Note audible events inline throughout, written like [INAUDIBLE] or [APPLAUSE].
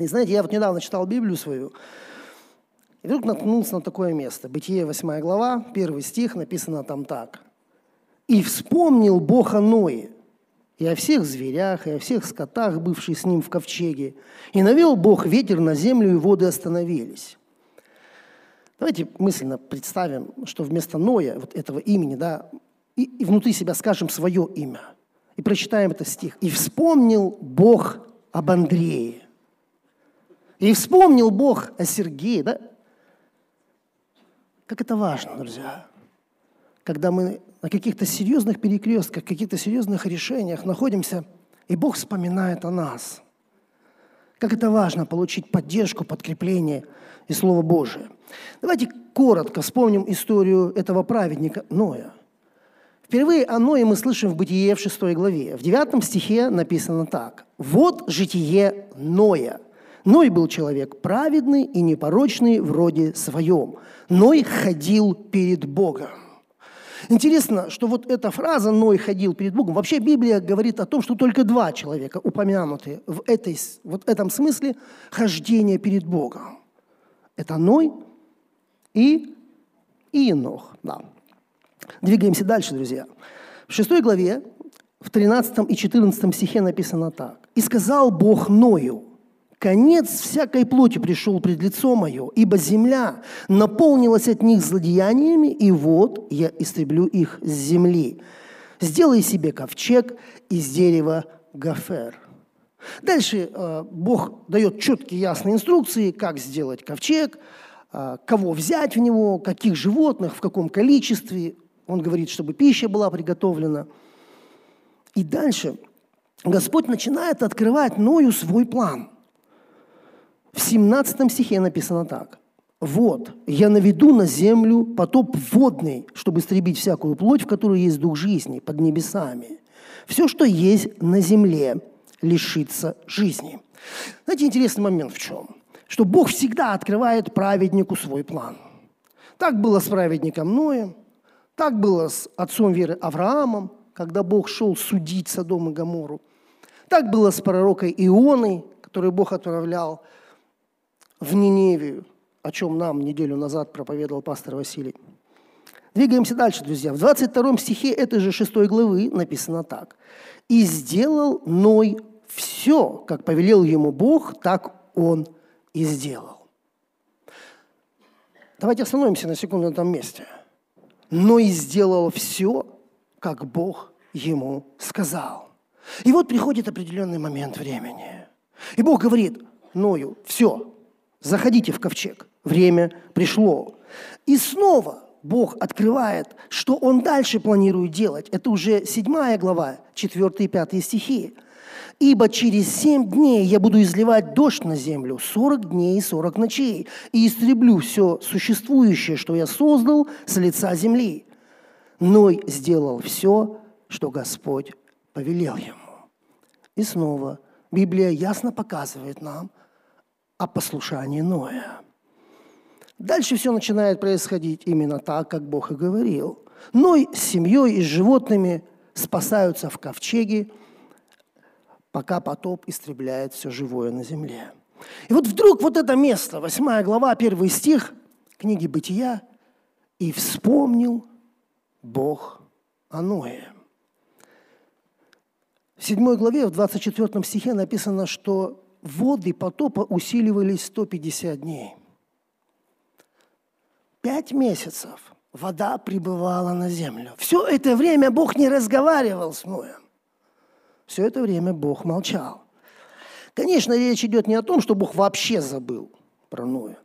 И знаете, я вот недавно читал Библию свою, и вдруг наткнулся на такое место. Бытие, 8 глава, первый стих, написано там так. «И вспомнил Бог о Ное, и о всех зверях, и о всех скотах, бывших с ним в ковчеге. И навел Бог ветер на землю, и воды остановились». Давайте мысленно представим, что вместо Ноя, вот этого имени, да, и, и внутри себя скажем свое имя. И прочитаем этот стих. «И вспомнил Бог об Андрее». И вспомнил Бог о Сергее, да? Как это важно, друзья. Когда мы на каких-то серьезных перекрестках, каких-то серьезных решениях находимся, и Бог вспоминает о нас. Как это важно получить поддержку, подкрепление и Слово Божие. Давайте коротко вспомним историю этого праведника Ноя. Впервые о Ное мы слышим в Бытие в 6 главе. В 9 стихе написано так. «Вот житие Ноя. Ной был человек праведный и непорочный в роде своем. Ной ходил перед Богом». Интересно, что вот эта фраза «Ной ходил перед Богом», вообще Библия говорит о том, что только два человека упомянуты в этой, вот этом смысле хождения перед Богом. Это Ной и Инох. Да. Двигаемся дальше, друзья. В шестой главе, в 13 и 14 стихе написано так. «И сказал Бог Ною, конец всякой плоти пришел пред лицо мое, ибо земля наполнилась от них злодеяниями, и вот я истреблю их с земли. Сделай себе ковчег из дерева гофер». Дальше э, Бог дает четкие ясные инструкции, как сделать ковчег, э, кого взять в него, каких животных, в каком количестве. Он говорит, чтобы пища была приготовлена. И дальше Господь начинает открывать Ною свой план – в 17 стихе написано так. «Вот, я наведу на землю потоп водный, чтобы истребить всякую плоть, в которой есть дух жизни, под небесами. Все, что есть на земле, лишится жизни». Знаете, интересный момент в чем? Что Бог всегда открывает праведнику свой план. Так было с праведником Ноем, так было с отцом веры Авраамом, когда Бог шел судить Содом и Гамору. Так было с пророкой Ионой, который Бог отправлял – в Ниневию, о чем нам неделю назад проповедовал пастор Василий. Двигаемся дальше, друзья. В 22 стихе этой же 6 главы написано так. «И сделал Ной все, как повелел ему Бог, так он и сделал». Давайте остановимся на секунду на этом месте. Ной сделал все, как Бог ему сказал. И вот приходит определенный момент времени. И Бог говорит Ною, все, заходите в ковчег, время пришло. И снова Бог открывает, что Он дальше планирует делать. Это уже седьмая глава, 4 и 5 стихи. «Ибо через семь дней я буду изливать дождь на землю, сорок дней и сорок ночей, и истреблю все существующее, что я создал с лица земли». Ной сделал все, что Господь повелел ему. И снова Библия ясно показывает нам – о послушании Ноя. Дальше все начинает происходить именно так, как Бог и говорил. Ной с семьей и с животными спасаются в ковчеге, пока потоп истребляет все живое на земле. И вот вдруг вот это место, 8 глава, 1 стих книги «Бытия», «И вспомнил Бог о Ное». В 7 главе, в 24 стихе написано, что воды потопа усиливались 150 дней. Пять месяцев вода прибывала на землю. Все это время Бог не разговаривал с Ноем. Все это время Бог молчал. Конечно, речь идет не о том, что Бог вообще забыл про Ноя.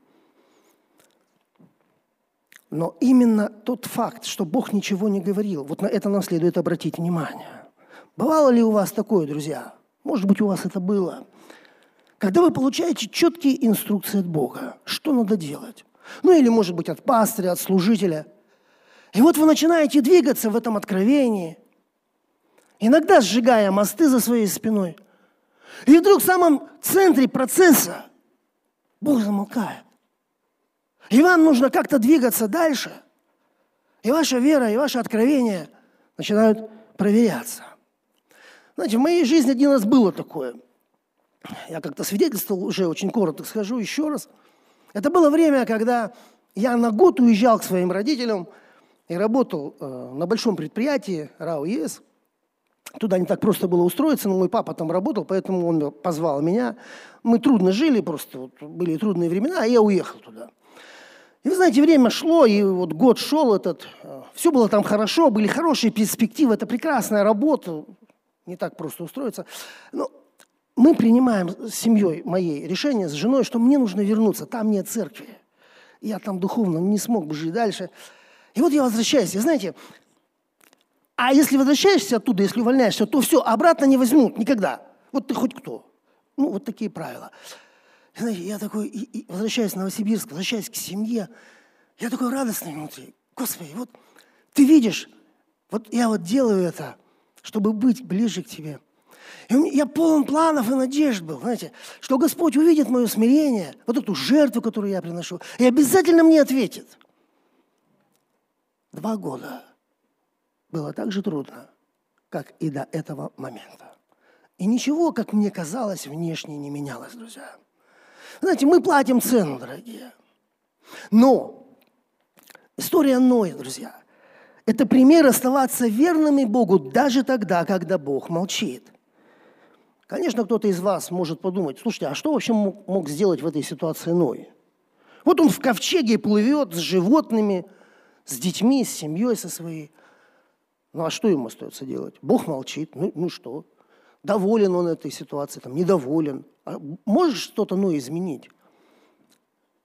Но именно тот факт, что Бог ничего не говорил, вот на это нам следует обратить внимание. Бывало ли у вас такое, друзья? Может быть, у вас это было. Когда вы получаете четкие инструкции от Бога, что надо делать. Ну или, может быть, от пастыря, от служителя. И вот вы начинаете двигаться в этом откровении, иногда сжигая мосты за своей спиной. И вдруг в самом центре процесса Бог замолкает. И вам нужно как-то двигаться дальше. И ваша вера, и ваше откровение начинают проверяться. Знаете, в моей жизни один раз было такое – я как-то свидетельствовал, уже очень коротко скажу еще раз. Это было время, когда я на год уезжал к своим родителям и работал э, на большом предприятии РАО ЕС. Туда не так просто было устроиться, но мой папа там работал, поэтому он позвал меня. Мы трудно жили, просто вот были трудные времена, а я уехал туда. И вы знаете, время шло, и вот год шел этот, э, все было там хорошо, были хорошие перспективы, это прекрасная работа, не так просто устроиться. Но мы принимаем с семьей моей решение, с женой, что мне нужно вернуться, там нет церкви. Я там духовно не смог бы жить дальше. И вот я возвращаюсь, и знаете, а если возвращаешься оттуда, если увольняешься, то все, обратно не возьмут никогда. Вот ты хоть кто. Ну, вот такие правила. И, знаете, я такой, и, и, возвращаясь в Новосибирск, возвращаясь к семье, я такой радостный внутри. Господи, вот ты видишь, вот я вот делаю это, чтобы быть ближе к тебе. Я полон планов и надежд был, знаете, что Господь увидит мое смирение, вот эту жертву, которую я приношу, и обязательно мне ответит. Два года было так же трудно, как и до этого момента. И ничего, как мне казалось, внешне не менялось, друзья. Знаете, мы платим цену, дорогие. Но история Ноя, друзья, это пример оставаться верными Богу даже тогда, когда Бог молчит. Конечно, кто-то из вас может подумать, слушайте, а что вообще мог, мог сделать в этой ситуации Ной? Вот он в ковчеге плывет с животными, с детьми, с семьей со своей – ну а что ему остается делать? Бог молчит, ну, ну что? Доволен он этой ситуацией, там, недоволен. А можешь что-то, ну, изменить?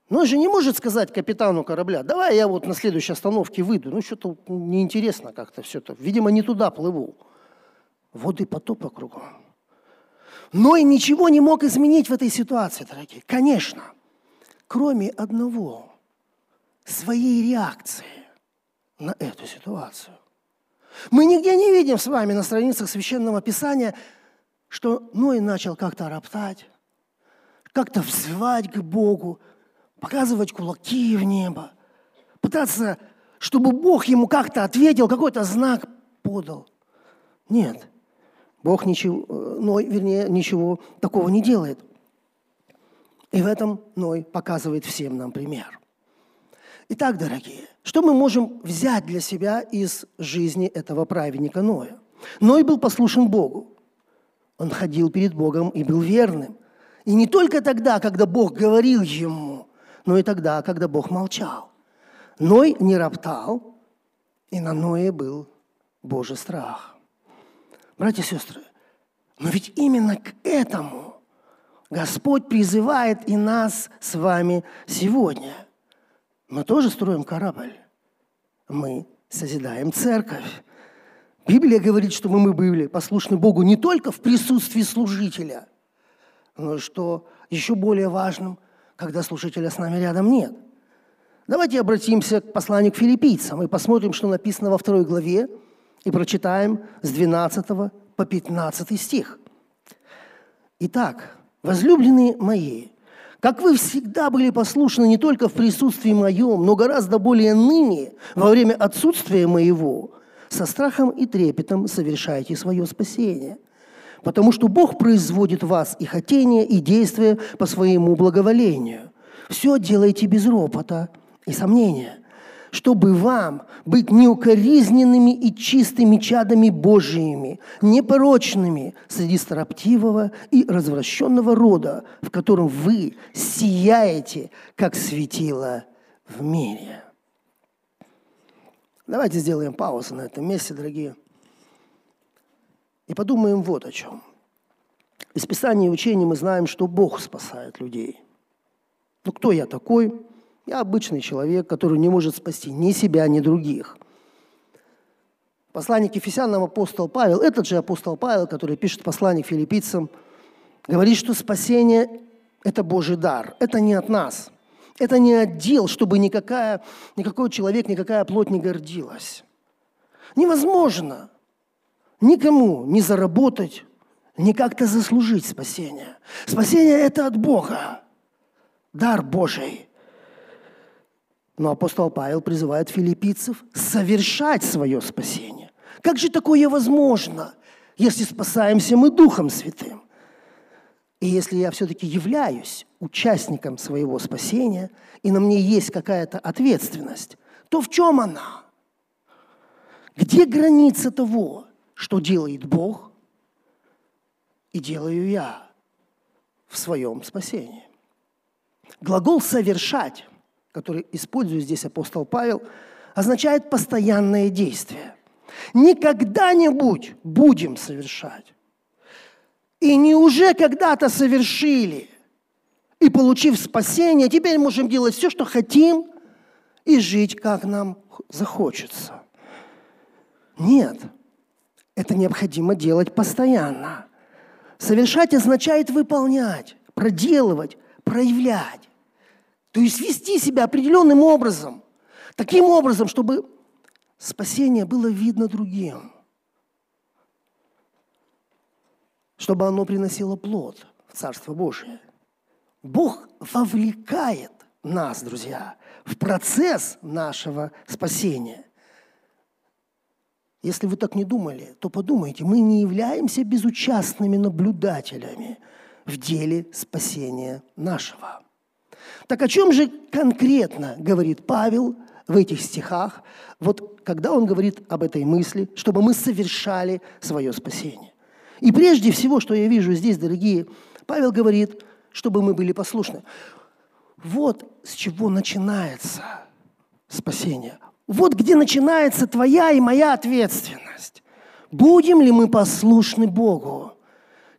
Но он же не может сказать капитану корабля, давай я вот на следующей остановке выйду. Ну, что-то неинтересно как-то все это. Видимо, не туда плыву. Воды потопа кругом. Но и ничего не мог изменить в этой ситуации, дорогие. Конечно, кроме одного, своей реакции на эту ситуацию. Мы нигде не видим с вами на страницах Священного Писания, что Ной начал как-то роптать, как-то взывать к Богу, показывать кулаки в небо, пытаться, чтобы Бог ему как-то ответил, какой-то знак подал. Нет, Бог ничего, Ной, вернее, ничего такого не делает. И в этом Ной показывает всем нам пример. Итак, дорогие, что мы можем взять для себя из жизни этого праведника Ноя? Ной был послушен Богу. Он ходил перед Богом и был верным. И не только тогда, когда Бог говорил ему, но и тогда, когда Бог молчал. Ной не роптал, и на Ное был Божий страх. Братья и сестры, но ведь именно к этому Господь призывает и нас с вами сегодня – мы тоже строим корабль. Мы созидаем церковь. Библия говорит, что мы были послушны Богу не только в присутствии служителя, но что еще более важным, когда служителя с нами рядом нет. Давайте обратимся к посланию к филиппийцам и посмотрим, что написано во второй главе, и прочитаем с 12 по 15 стих. Итак, возлюбленные мои, как вы всегда были послушны не только в присутствии моем, но гораздо более ныне, во время отсутствия моего, со страхом и трепетом совершайте свое спасение. Потому что Бог производит вас и хотение, и действия по своему благоволению. Все делайте без ропота и сомнения чтобы вам быть неукоризненными и чистыми чадами Божиими, непорочными среди строптивого и развращенного рода, в котором вы сияете, как светило в мире. Давайте сделаем паузу на этом месте, дорогие, и подумаем вот о чем. Из Писания и учений мы знаем, что Бог спасает людей. Ну кто я такой? Я обычный человек, который не может спасти ни себя, ни других. Посланник Ефесянам апостол Павел, этот же апостол Павел, который пишет послание филиппийцам, говорит, что спасение – это Божий дар, это не от нас. Это не отдел, чтобы никакая, никакой человек, никакая плоть не гордилась. Невозможно никому не заработать, не как-то заслужить спасение. Спасение – это от Бога, дар Божий – но апостол Павел призывает филиппийцев совершать свое спасение. Как же такое возможно, если спасаемся мы Духом Святым? И если я все-таки являюсь участником своего спасения, и на мне есть какая-то ответственность, то в чем она? Где граница того, что делает Бог и делаю я в своем спасении? Глагол «совершать», который использует здесь апостол Павел, означает постоянное действие. Не когда-нибудь будем совершать. И не уже когда-то совершили. И получив спасение, теперь можем делать все, что хотим, и жить, как нам захочется. Нет, это необходимо делать постоянно. Совершать означает выполнять, проделывать, проявлять. То есть вести себя определенным образом, таким образом, чтобы спасение было видно другим, чтобы оно приносило плод в Царство Божие. Бог вовлекает нас, друзья, в процесс нашего спасения. Если вы так не думали, то подумайте, мы не являемся безучастными наблюдателями в деле спасения нашего. Так о чем же конкретно говорит Павел в этих стихах, вот когда он говорит об этой мысли, чтобы мы совершали свое спасение? И прежде всего, что я вижу здесь, дорогие, Павел говорит, чтобы мы были послушны. Вот с чего начинается спасение. Вот где начинается твоя и моя ответственность. Будем ли мы послушны Богу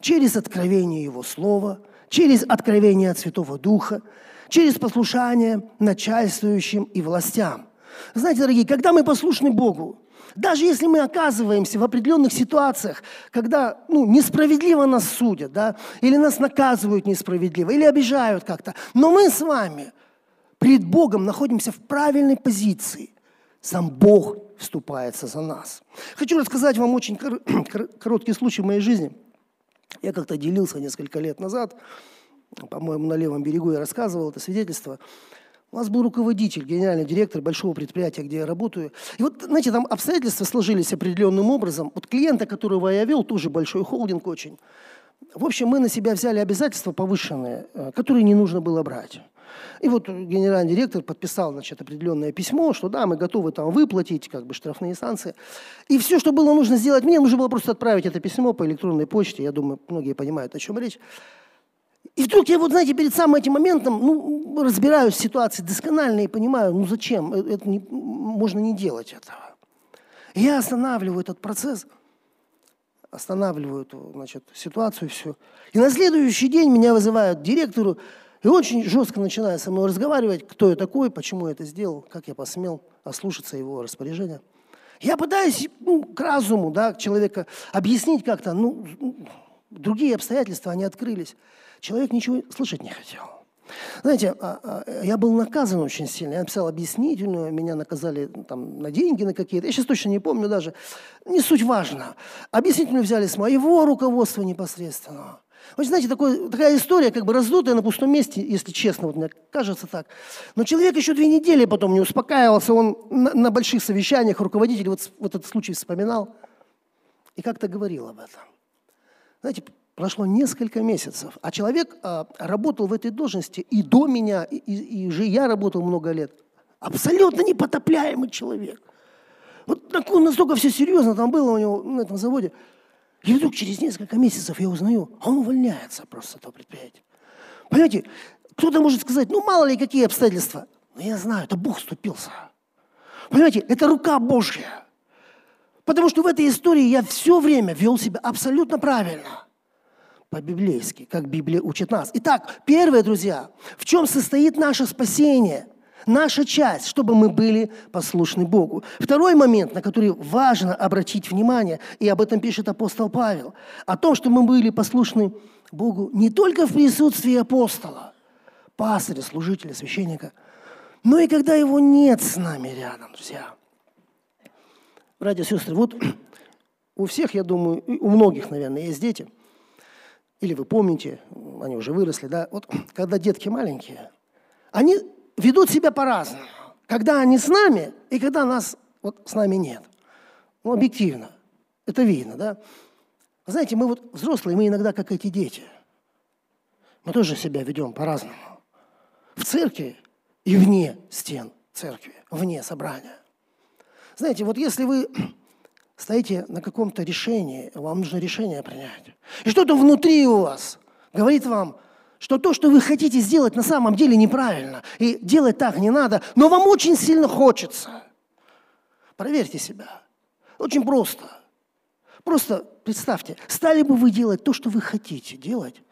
через откровение Его Слова, через откровение от Святого Духа, через послушание начальствующим и властям. Знаете, дорогие, когда мы послушны Богу, даже если мы оказываемся в определенных ситуациях, когда ну, несправедливо нас судят, да, или нас наказывают несправедливо, или обижают как-то, но мы с вами пред Богом находимся в правильной позиции. Сам Бог вступается за нас. Хочу рассказать вам очень [CLEARS THROAT] короткий случай в моей жизни. Я как-то делился несколько лет назад, по-моему, на левом берегу я рассказывал это свидетельство. У нас был руководитель, генеральный директор большого предприятия, где я работаю. И вот, знаете, там обстоятельства сложились определенным образом. Вот клиента, которого я вел, тоже большой холдинг очень. В общем, мы на себя взяли обязательства повышенные, э, которые не нужно было брать. И вот генеральный директор подписал значит, определенное письмо, что да, мы готовы там выплатить как бы штрафные санкции. И все, что было нужно сделать мне, нужно было просто отправить это письмо по электронной почте. Я думаю, многие понимают, о чем речь. И вдруг я вот, знаете, перед самым этим моментом, ну, разбираюсь в ситуации досконально и понимаю, ну зачем, э, это не, можно не делать этого. Я останавливаю этот процесс, останавливаю эту, значит, ситуацию, все. И на следующий день меня вызывают директору, и очень жестко начинает со мной разговаривать, кто я такой, почему я это сделал, как я посмел ослушаться его распоряжения. Я пытаюсь ну, к разуму да, человека объяснить как-то, ну, другие обстоятельства, они открылись. Человек ничего слышать не хотел. Знаете, а, а, я был наказан очень сильно. Я написал объяснительную, меня наказали там, на деньги на какие-то. Я сейчас точно не помню даже. Не суть важно. Объяснительную взяли с моего руководства непосредственно. Вы знаете, такой, такая история, как бы раздутая на пустом месте, если честно, вот мне кажется так. Но человек еще две недели потом не успокаивался, он на, на больших совещаниях руководитель вот, вот этот случай вспоминал и как-то говорил об этом. Знаете, Прошло несколько месяцев, а человек а, работал в этой должности и до меня, и, и, и уже я работал много лет. Абсолютно непотопляемый человек. Вот настолько все серьезно там было у него на этом заводе. И вдруг через несколько месяцев я узнаю, а он увольняется просто с этого предприятия. Понимаете, кто-то может сказать, ну мало ли какие обстоятельства. Но я знаю, это Бог ступился. Понимаете, это рука Божья. Потому что в этой истории я все время вел себя абсолютно правильно по-библейски, как Библия учит нас. Итак, первое, друзья, в чем состоит наше спасение? Наша часть, чтобы мы были послушны Богу. Второй момент, на который важно обратить внимание, и об этом пишет апостол Павел, о том, что мы были послушны Богу не только в присутствии апостола, пастыря, служителя, священника, но и когда его нет с нами рядом, друзья. Братья сестры, вот [CLEARS THROAT] у всех, я думаю, у многих, наверное, есть дети – или вы помните, они уже выросли, да, вот [CLEARS THROAT] когда детки маленькие, они ведут себя по-разному. Когда они с нами и когда нас вот с нами нет. Ну, объективно. Это видно, да? Знаете, мы вот взрослые, мы иногда как эти дети. Мы тоже себя ведем по-разному. В церкви и вне стен церкви, вне собрания. Знаете, вот если вы [CLEARS THROAT] стоите на каком-то решении, вам нужно решение принять, и что-то внутри у вас говорит вам, что то, что вы хотите сделать, на самом деле неправильно, и делать так не надо, но вам очень сильно хочется. Проверьте себя. Очень просто. Просто представьте, стали бы вы делать то, что вы хотите делать,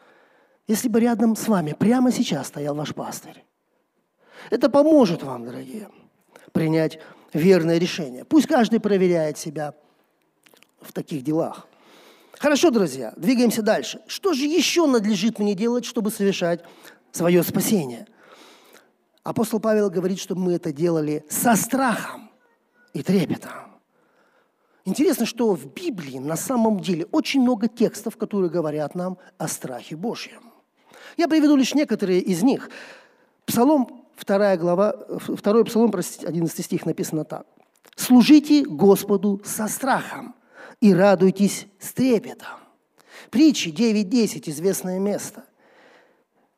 если бы рядом с вами прямо сейчас стоял ваш пастырь. Это поможет вам, дорогие, принять верное решение. Пусть каждый проверяет себя в таких делах. Хорошо, друзья, двигаемся дальше. Что же еще надлежит мне делать, чтобы совершать свое спасение? Апостол Павел говорит, чтобы мы это делали со страхом и трепетом. Интересно, что в Библии на самом деле очень много текстов, которые говорят нам о страхе Божьем. Я приведу лишь некоторые из них. Псалом, 2 глава, 2 Псалом, простите, 11 стих написано так. «Служите Господу со страхом, и радуйтесь с трепетом. Притчи 9.10, известное место.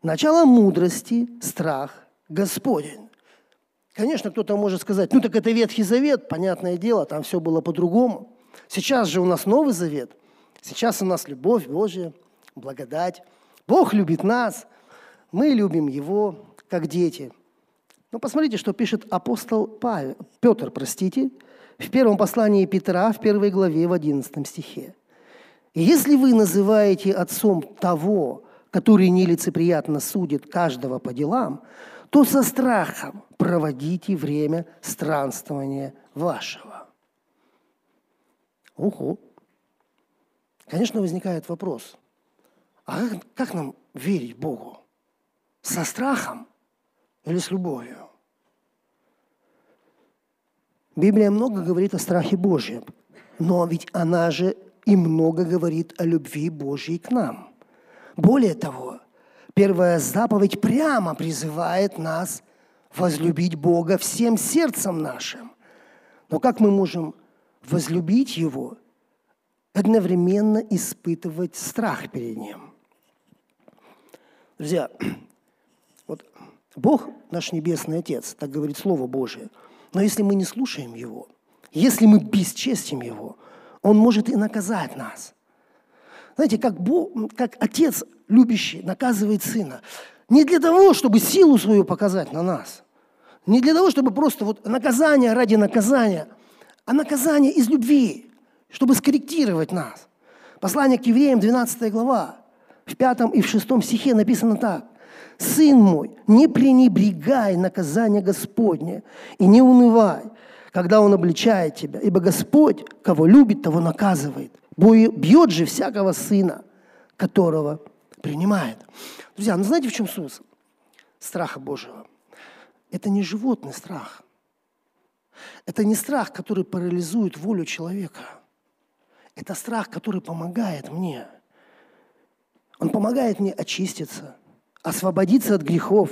Начало мудрости – страх Господень. Конечно, кто-то может сказать, ну так это Ветхий Завет, понятное дело, там все было по-другому. Сейчас же у нас Новый Завет, сейчас у нас любовь Божья, благодать. Бог любит нас, мы любим Его, как дети. Но посмотрите, что пишет апостол Павел, Петр, простите, в первом послании Петра, в первой главе, в одиннадцатом стихе. «И если вы называете отцом того, который нелицеприятно судит каждого по делам, то со страхом проводите время странствования вашего». Ого! Конечно, возникает вопрос, а как, как нам верить Богу? Со страхом или с любовью? Библия много говорит о страхе Божьем, но ведь она же и много говорит о любви Божьей к нам. Более того, первая заповедь прямо призывает нас возлюбить Бога всем сердцем нашим. Но как мы можем возлюбить Его, одновременно испытывать страх перед Ним? Друзья, [CLEARS THROAT] вот Бог, наш Небесный Отец, так говорит Слово Божие – но если мы не слушаем Его, если мы бесчестим Его, Он может и наказать нас. Знаете, как, Бог, как Отец любящий наказывает Сына. Не для того, чтобы силу свою показать на нас. Не для того, чтобы просто вот наказание ради наказания, а наказание из любви, чтобы скорректировать нас. Послание к евреям, 12 глава, в пятом и в шестом стихе написано так. Сын мой, не пренебрегай наказание Господне и не унывай, когда Он обличает тебя, ибо Господь, кого любит, того наказывает. Бьет же всякого сына, которого принимает. Друзья, ну знаете, в чем смысл страха Божьего? Это не животный страх. Это не страх, который парализует волю человека. Это страх, который помогает мне. Он помогает мне очиститься – освободиться от грехов.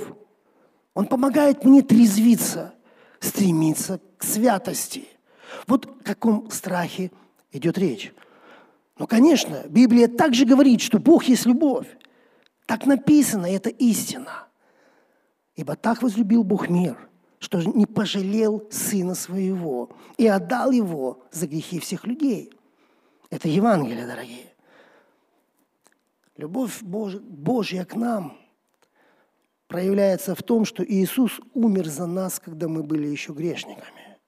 Он помогает мне трезвиться, стремиться к святости. Вот о каком страхе идет речь. Но, конечно, Библия также говорит, что Бог есть любовь. Так написано, это истина. Ибо так возлюбил Бог мир, что не пожалел Сына Своего и отдал Его за грехи всех людей. Это Евангелие, дорогие. Любовь Божья к нам – проявляется в том, что Иисус умер за нас, когда мы были еще грешниками.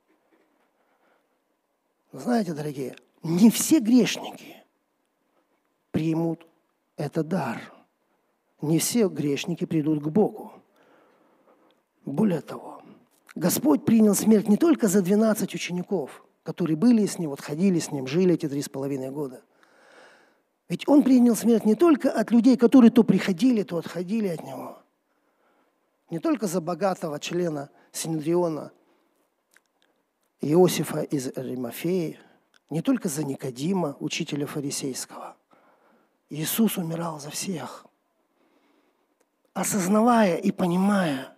Знаете, дорогие, не все грешники примут этот дар. Не все грешники придут к Богу. Более того, Господь принял смерть не только за 12 учеников, которые были с Ним, вот ходили с Ним, жили эти три с половиной года. Ведь Он принял смерть не только от людей, которые то приходили, то отходили от Него – не только за богатого члена Синедриона Иосифа из Римафеи, не только за Никодима, учителя фарисейского. Иисус умирал за всех, осознавая и понимая,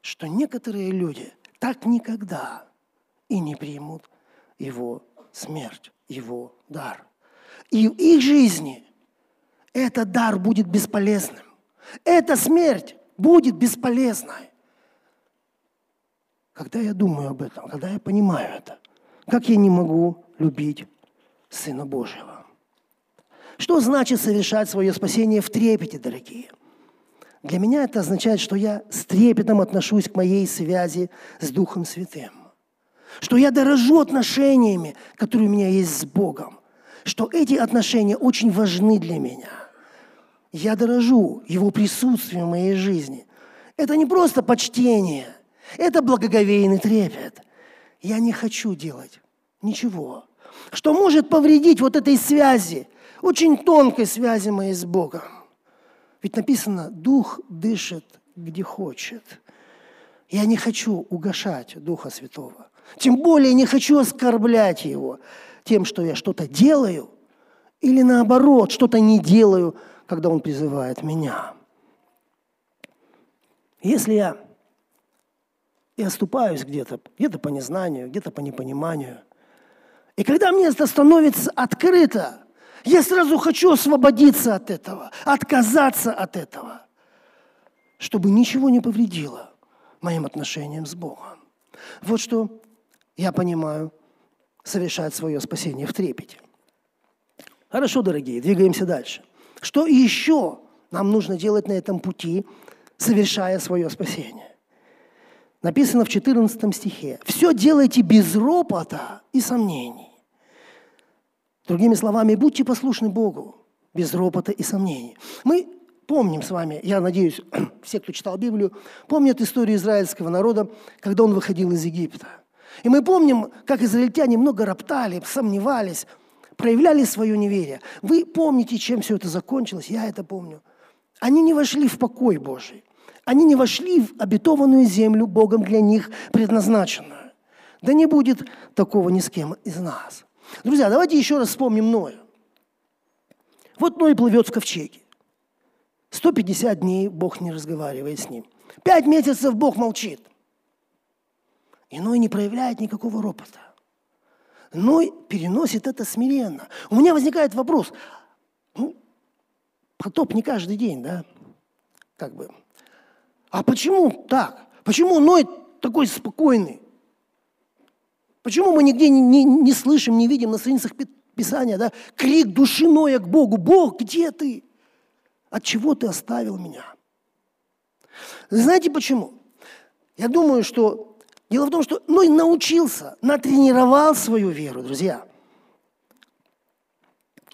что некоторые люди так никогда и не примут Его смерть, Его дар. И в их жизни этот дар будет бесполезным. Эта смерть будет бесполезной. Когда я думаю об этом, когда я понимаю это, как я не могу любить Сына Божьего? Что значит совершать свое спасение в трепете, дорогие? Для меня это означает, что я с трепетом отношусь к моей связи с Духом Святым. Что я дорожу отношениями, которые у меня есть с Богом. Что эти отношения очень важны для меня. Я дорожу Его присутствием в моей жизни. Это не просто почтение, это благоговейный трепет. Я не хочу делать ничего, что может повредить вот этой связи, очень тонкой связи моей с Богом. Ведь написано, Дух дышит, где хочет. Я не хочу угошать Духа Святого. Тем более не хочу оскорблять Его тем, что я что-то делаю, или наоборот, что-то не делаю, когда Он призывает меня. Если я и оступаюсь где-то, где-то по незнанию, где-то по непониманию, и когда мне это становится открыто, я сразу хочу освободиться от этого, отказаться от этого, чтобы ничего не повредило моим отношениям с Богом. Вот что я понимаю, совершать свое спасение в трепете. Хорошо, дорогие, двигаемся дальше. Что еще нам нужно делать на этом пути, совершая свое спасение? Написано в 14 стихе. «Все делайте без ропота и сомнений». Другими словами, будьте послушны Богу без ропота и сомнений. Мы помним с вами, я надеюсь, [CLEARS THROAT] все, кто читал Библию, помнят историю израильского народа, когда он выходил из Египта. И мы помним, как израильтяне много роптали, сомневались, проявляли свое неверие. Вы помните, чем все это закончилось? Я это помню. Они не вошли в покой Божий. Они не вошли в обетованную землю Богом для них предназначенную. Да не будет такого ни с кем из нас. Друзья, давайте еще раз вспомним Ноя. Вот Ной плывет в ковчеге. 150 дней Бог не разговаривает с ним. Пять месяцев Бог молчит. И Ной не проявляет никакого ропота. Ной переносит это смиренно. У меня возникает вопрос. Ну, потоп не каждый день, да? Как бы. А почему так? Почему Ной такой спокойный? Почему мы нигде не, не, не слышим, не видим на страницах Писания, да, крик души Ноя к Богу, Бог, где ты? От чего ты оставил меня? Знаете почему? Я думаю, что дело в том, что Ной научился, натренировал свою веру, друзья.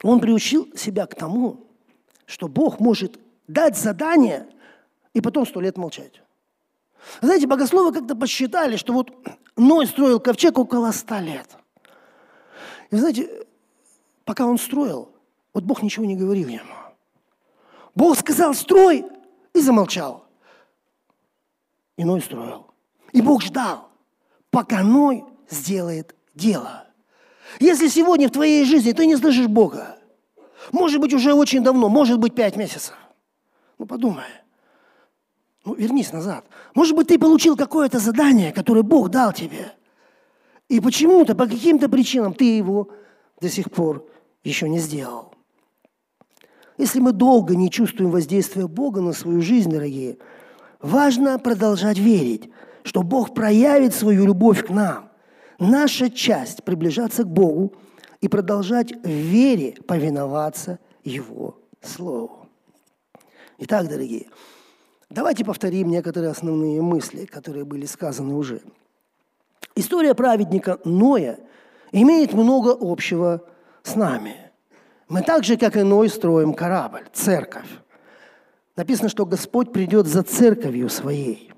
Он приучил себя к тому, что Бог может дать задание и потом сто лет молчать. Знаете, богословы как-то посчитали, что вот Ной строил ковчег около ста лет. И знаете, пока он строил, вот Бог ничего не говорил ему. Бог сказал «строй» и замолчал. И Ной строил. И Бог ждал, пока Ной сделает дело. Если сегодня в твоей жизни ты не слышишь Бога, может быть, уже очень давно, может быть, пять месяцев, ну подумай – ну, вернись назад. Может быть, ты получил какое-то задание, которое Бог дал тебе. И почему-то, по каким-то причинам ты его до сих пор еще не сделал. Если мы долго не чувствуем воздействия Бога на свою жизнь, дорогие, важно продолжать верить, что Бог проявит свою любовь к нам. Наша часть – приближаться к Богу и продолжать в вере повиноваться Его Слову. Итак, дорогие, Давайте повторим некоторые основные мысли, которые были сказаны уже. История праведника Ноя имеет много общего с нами. Мы так же, как и Ной, строим корабль, церковь. Написано, что Господь придет за церковью своей.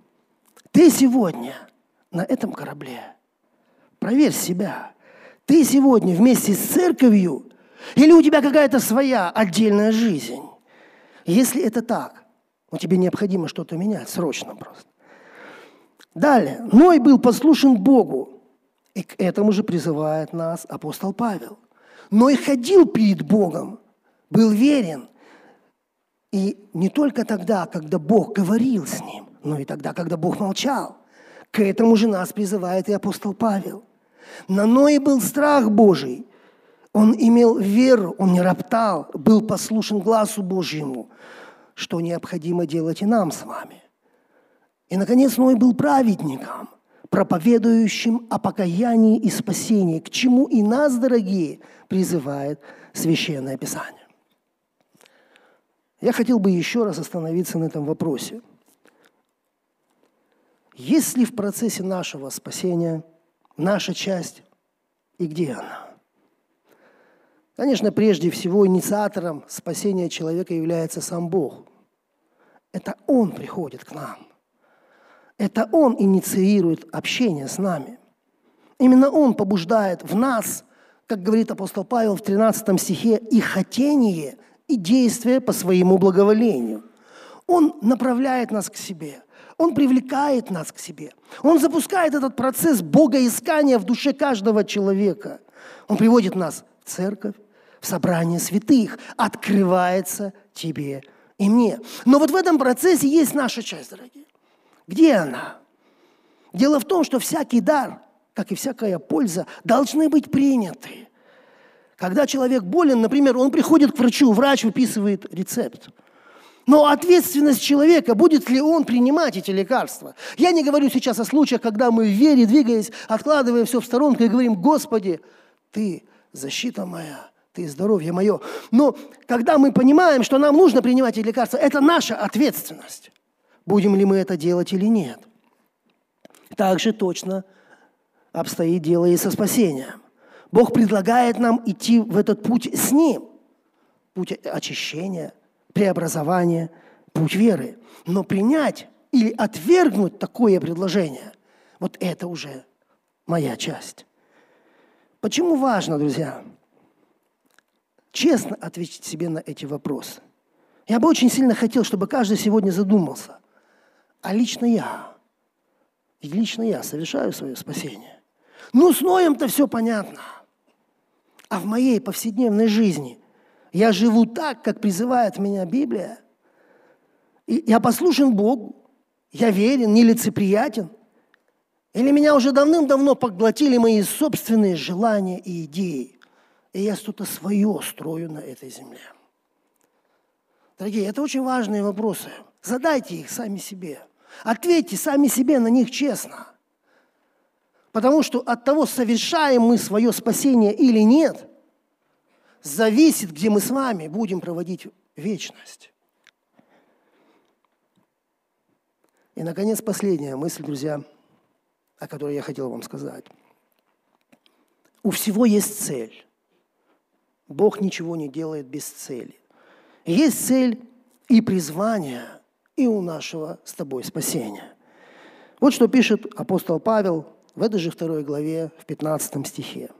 Ты сегодня на этом корабле. Проверь себя. Ты сегодня вместе с церковью или у тебя какая-то своя отдельная жизнь? Если это так, но тебе необходимо что-то менять, срочно просто. Далее. Ной был послушен Богу. И к этому же призывает нас апостол Павел. Ной ходил перед Богом, был верен. И не только тогда, когда Бог говорил с ним, но и тогда, когда Бог молчал. К этому же нас призывает и апостол Павел. На Ное был страх Божий. Он имел веру, он не роптал, был послушен глазу Божьему. что необходимо делать и нам с вами. И, наконец, Ной был праведником, проповедующим о покаянии и спасении, к чему и нас, дорогие, призывает Священное Писание. Я хотел бы еще раз остановиться на этом вопросе. Есть ли в процессе нашего спасения наша часть и где она? Конечно, прежде всего инициатором спасения человека является сам Бог. Это Он приходит к нам. Это Он инициирует общение с нами. Именно Он побуждает в нас, как говорит апостол Павел в 13 стихе, и хотение, и действие по своему благоволению. Он направляет нас к себе. Он привлекает нас к себе. Он запускает этот процесс богоискания в душе каждого человека. Он приводит нас в церковь, в собрание святых. Открывается тебе и мне. Но вот в этом процессе есть наша часть, дорогие. Где она? Дело в том, что всякий дар, как и всякая польза, должны быть приняты. Когда человек болен, например, он приходит к врачу, врач выписывает рецепт. Но ответственность человека, будет ли он принимать эти лекарства. Я не говорю сейчас о случаях, когда мы в вере, двигаясь, откладываем все в сторонку и говорим, Господи, Ты защита моя, Ты здоровье мое. Но когда мы понимаем, что нам нужно принимать эти лекарства, это наша ответственность будем ли мы это делать или нет. Так же точно обстоит дело и со спасением. Бог предлагает нам идти в этот путь с Ним. Путь очищения, преобразования, путь веры. Но принять или отвергнуть такое предложение, вот это уже моя часть. Почему важно, друзья, честно ответить себе на эти вопросы? Я бы очень сильно хотел, чтобы каждый сегодня задумался, а лично я, и лично я совершаю свое спасение. Ну, с Ноем-то все понятно. А в моей повседневной жизни я живу так, как призывает меня Библия. И я послушен Богу, я верен, нелицеприятен. Или меня уже давным-давно поглотили мои собственные желания и идеи. И я что-то свое строю на этой земле. Дорогие, это очень важные вопросы. Задайте их сами себе. Ответьте сами себе на них честно. Потому что от того, совершаем мы свое спасение или нет, зависит, где мы с вами будем проводить вечность. И, наконец, последняя мысль, друзья, о которой я хотел вам сказать. У всего есть цель. Бог ничего не делает без цели. Есть цель и призвание – и у нашего с тобой спасения. Вот что пишет апостол Павел в этой же второй главе, в 15 стихе.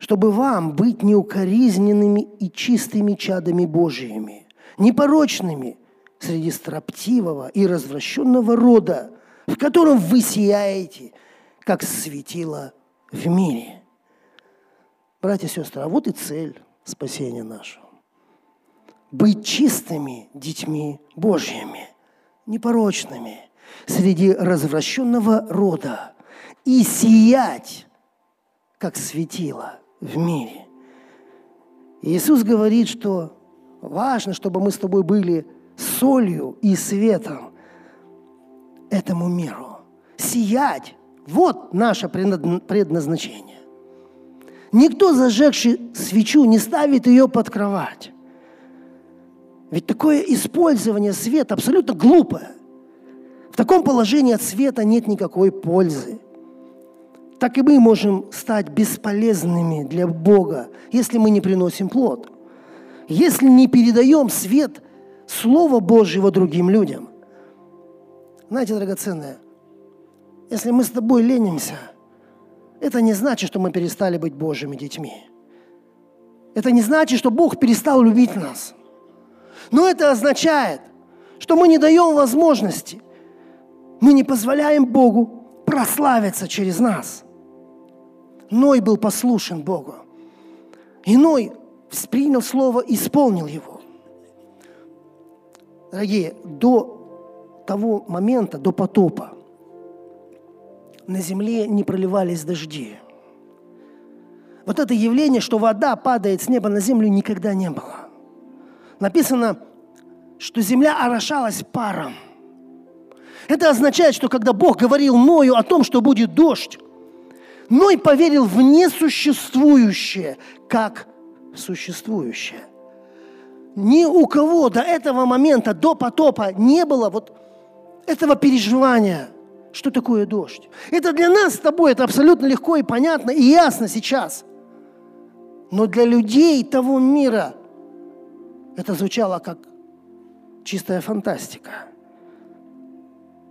«Чтобы вам быть неукоризненными и чистыми чадами Божьими, непорочными среди строптивого и развращенного рода, в котором вы сияете, как светило в мире». Братья и сестры, а вот и цель спасения нашего быть чистыми детьми Божьими, непорочными среди развращенного рода и сиять, как светило в мире. Иисус говорит, что важно, чтобы мы с тобой были солью и светом этому миру. Сиять – вот наше предназначение. Никто, зажегший свечу, не ставит ее под кровать. Ведь такое использование света абсолютно глупое. В таком положении от света нет никакой пользы. Так и мы можем стать бесполезными для Бога, если мы не приносим плод. Если не передаем свет Слова Божьего другим людям. Знаете, драгоценное, если мы с тобой ленимся, это не значит, что мы перестали быть Божьими детьми. Это не значит, что Бог перестал любить нас – но это означает, что мы не даем возможности, мы не позволяем Богу прославиться через нас. Ной был послушен Богу. И Ной воспринял слово, исполнил его. Дорогие, до того момента, до потопа, на земле не проливались дожди. Вот это явление, что вода падает с неба на землю, никогда не было. Написано, что земля орошалась паром. Это означает, что когда Бог говорил Ною о том, что будет дождь, Ной поверил в несуществующее, как существующее. Ни у кого до этого момента, до потопа не было вот этого переживания, что такое дождь. Это для нас с тобой, это абсолютно легко и понятно, и ясно сейчас. Но для людей того мира это звучало как чистая фантастика.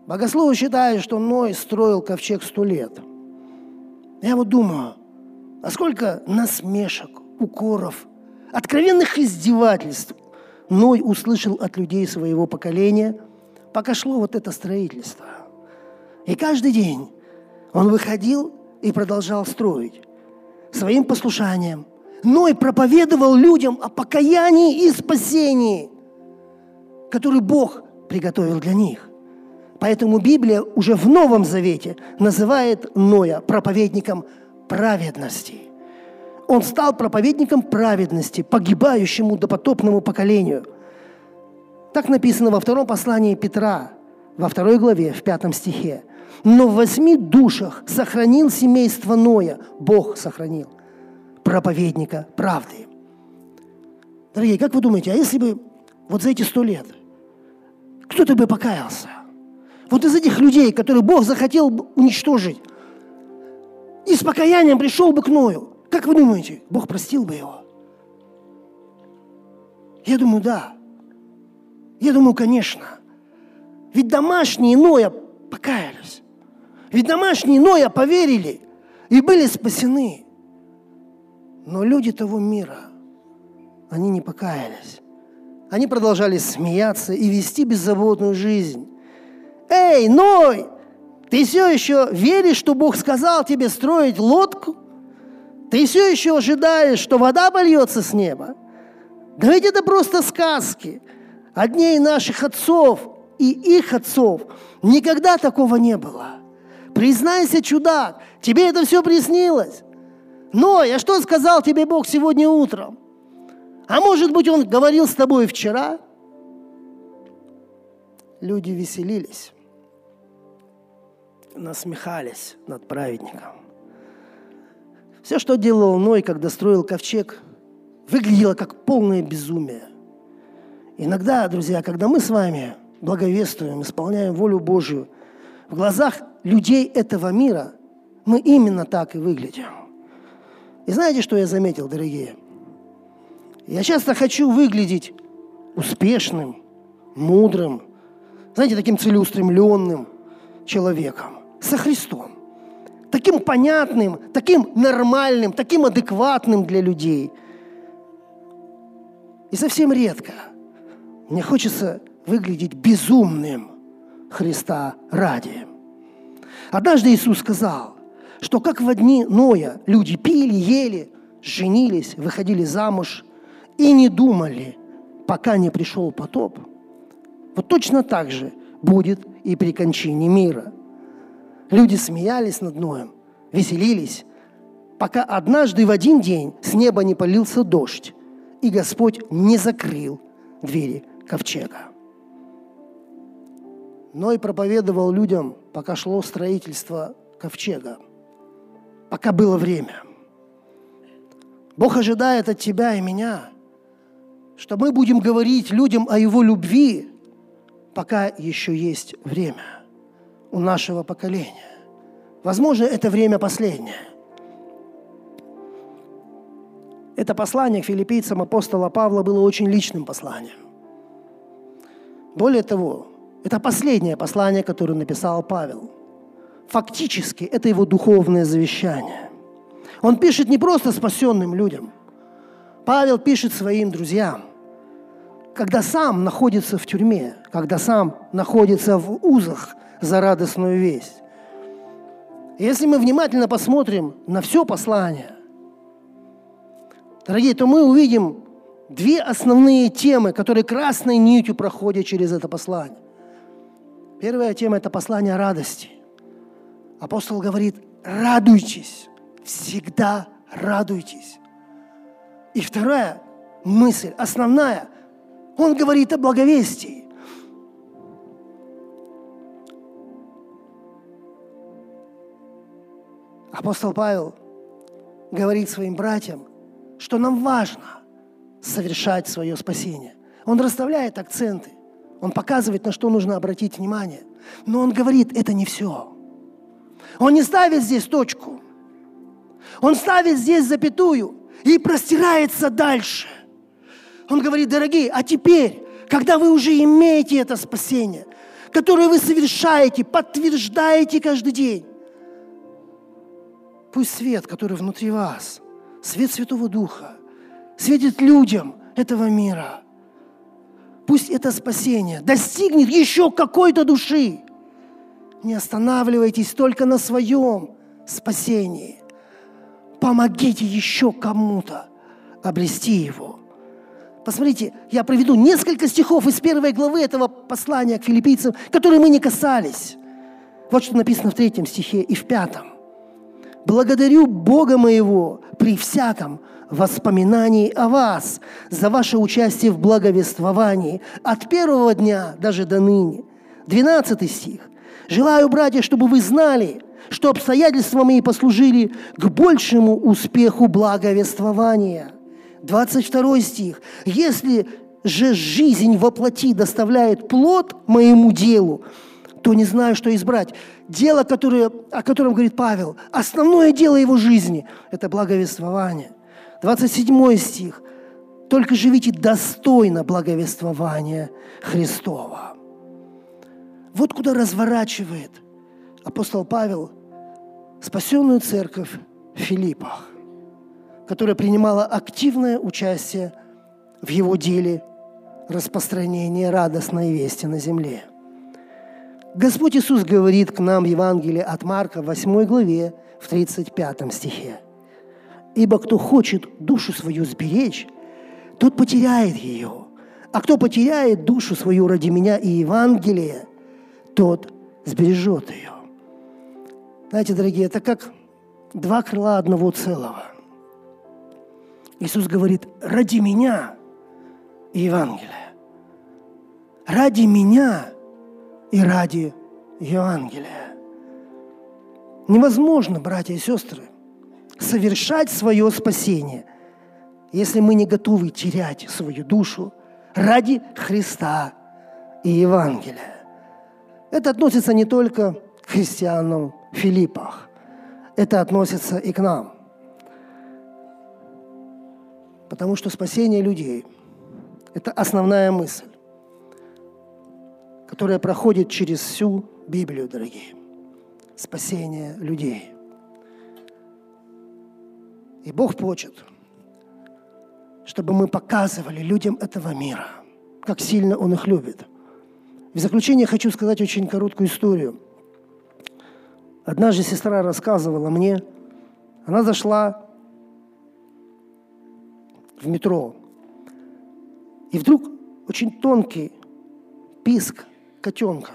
Богословы считают, что Ной строил ковчег сто лет. Я вот думаю, а сколько насмешек, укоров, откровенных издевательств Ной услышал от людей своего поколения, пока шло вот это строительство. И каждый день он выходил и продолжал строить своим послушанием. Ной проповедовал людям о покаянии и спасении, который Бог приготовил для них. Поэтому Библия уже в Новом Завете называет Ноя проповедником праведности – он стал проповедником праведности, погибающему допотопному поколению. Так написано во втором послании Петра, во второй главе, в пятом стихе. «Но в восьми душах сохранил семейство Ноя, Бог сохранил, проповедника правды». Дорогие, как вы думаете, а если бы вот за эти сто лет кто-то бы покаялся? Вот из этих людей, которые Бог захотел уничтожить, и с покаянием пришел бы к Ною, как вы думаете, Бог простил бы его? Я думаю, да. Я думаю, конечно. Ведь домашние Ноя покаялись. Ведь домашние Ноя поверили и были спасены. Но люди того мира, они не покаялись. Они продолжали смеяться и вести беззаботную жизнь. Эй, Ной, ты все еще веришь, что Бог сказал тебе строить лодку? Ты все еще ожидаешь, что вода польется с неба? Да ведь это просто сказки. От дней наших отцов и их отцов никогда такого не было. Признайся, чудак, тебе это все приснилось. Но я что сказал тебе Бог сегодня утром? А может быть, Он говорил с тобой вчера? Люди веселились, насмехались над праведником. Все, что делал Ной, когда строил ковчег, выглядело как полное безумие. Иногда, друзья, когда мы с вами благовествуем, исполняем волю Божью, в глазах людей этого мира мы именно так и выглядим. И знаете, что я заметил, дорогие? Я часто хочу выглядеть успешным, мудрым, знаете, таким целеустремленным человеком, со Христом таким понятным, таким нормальным, таким адекватным для людей. И совсем редко мне хочется выглядеть безумным Христа ради. Однажды Иисус сказал, что как в дни Ноя люди пили, ели, женились, выходили замуж и не думали, пока не пришел потоп. Вот точно так же будет и при кончине мира – Люди смеялись над Ноем, веселились, пока однажды в один день с неба не полился дождь, и Господь не закрыл двери ковчега. Ной проповедовал людям, пока шло строительство ковчега, пока было время. Бог ожидает от тебя и меня, что мы будем говорить людям о Его любви, пока еще есть время у нашего поколения. Возможно, это время последнее. Это послание к филиппийцам апостола Павла было очень личным посланием. Более того, это последнее послание, которое написал Павел. Фактически, это его духовное завещание. Он пишет не просто спасенным людям. Павел пишет своим друзьям, когда сам находится в тюрьме, когда сам находится в узах – за радостную весть. если мы внимательно посмотрим на все послание, дорогие, то мы увидим две основные темы, которые красной нитью проходят через это послание. Первая тема – это послание радости. Апостол говорит, радуйтесь, всегда радуйтесь. И вторая мысль, основная, Он говорит о благовестии. Апостол Павел говорит своим братьям, что нам важно совершать свое спасение. Он расставляет акценты, он показывает, на что нужно обратить внимание. Но он говорит, это не все. Он не ставит здесь точку. Он ставит здесь запятую и простирается дальше. Он говорит, дорогие, а теперь, когда вы уже имеете это спасение, которое вы совершаете, подтверждаете каждый день, пусть свет, который внутри вас, свет Святого Духа, светит людям этого мира. Пусть это спасение достигнет еще какой-то души. Не останавливайтесь только на своем спасении. Помогите еще кому-то обрести его. Посмотрите, я проведу несколько стихов из первой главы этого послания к филиппийцам, которые мы не касались. Вот что написано в третьем стихе и в пятом. «Благодарю Бога моего при всяком воспоминании о вас за ваше участие в благовествовании от первого дня даже до ныне». Двенадцатый стих. «Желаю, братья, чтобы вы знали, что обстоятельства мои послужили к большему успеху благовествования». 22 стих. «Если же жизнь во плоти доставляет плод моему делу, то не знаю, что избрать. Дело, которое, о котором говорит Павел, основное дело его жизни – это благовествование. 27 стих. «Только живите достойно благовествования Христова». Вот куда разворачивает апостол Павел спасенную церковь в Филиппах которая принимала активное участие в его деле распространения радостной вести на земле. Господь Иисус говорит к нам в Евангелии от Марка, 8 главе, в 35 стихе. «Ибо кто хочет душу свою сберечь, тот потеряет ее. А кто потеряет душу свою ради меня и Евангелия, тот сбережет ее». Знаете, дорогие, это как два крыла одного целого – Иисус говорит, ради меня и Евангелия. Ради меня и ради Евангелия. Невозможно, братья и сестры, совершать свое спасение, если мы не готовы терять свою душу ради Христа и Евангелия. Это относится не только к христианам Филиппах, это относится и к нам – Потому что спасение людей – это основная мысль, которая проходит через всю Библию, дорогие. Спасение людей. И Бог хочет, чтобы мы показывали людям этого мира, как сильно Он их любит. В заключение хочу сказать очень короткую историю. Однажды сестра рассказывала мне, она зашла в метро. И вдруг очень тонкий писк котенка.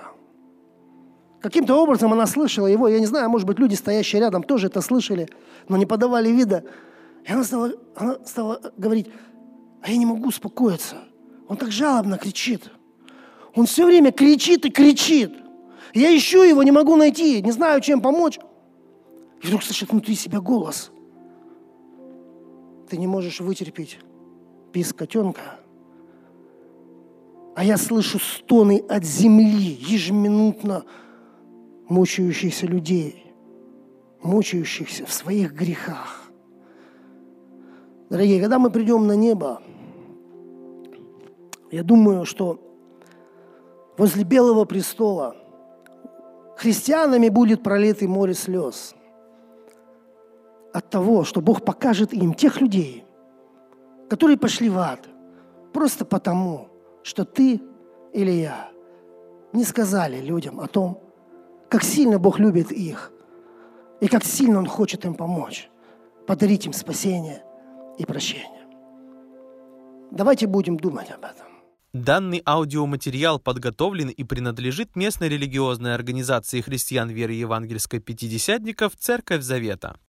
Каким-то образом она слышала его, я не знаю, может быть, люди, стоящие рядом, тоже это слышали, но не подавали вида. И она стала, она стала говорить, а я не могу успокоиться. Он так жалобно кричит. Он все время кричит и кричит. Я ищу его, не могу найти, не знаю, чем помочь. И вдруг слышит внутри себя голос ты не можешь вытерпеть писк котенка, а я слышу стоны от земли, ежеминутно мучающихся людей, мучающихся в своих грехах. Дорогие, когда мы придем на небо, я думаю, что возле Белого престола христианами будет пролитый море слез – от того, что Бог покажет им тех людей, которые пошли в ад, просто потому, что ты или я не сказали людям о том, как сильно Бог любит их и как сильно Он хочет им помочь, подарить им спасение и прощение. Давайте будем думать об этом. Данный аудиоматериал подготовлен и принадлежит местной религиозной организации христиан веры евангельской пятидесятников «Церковь Завета».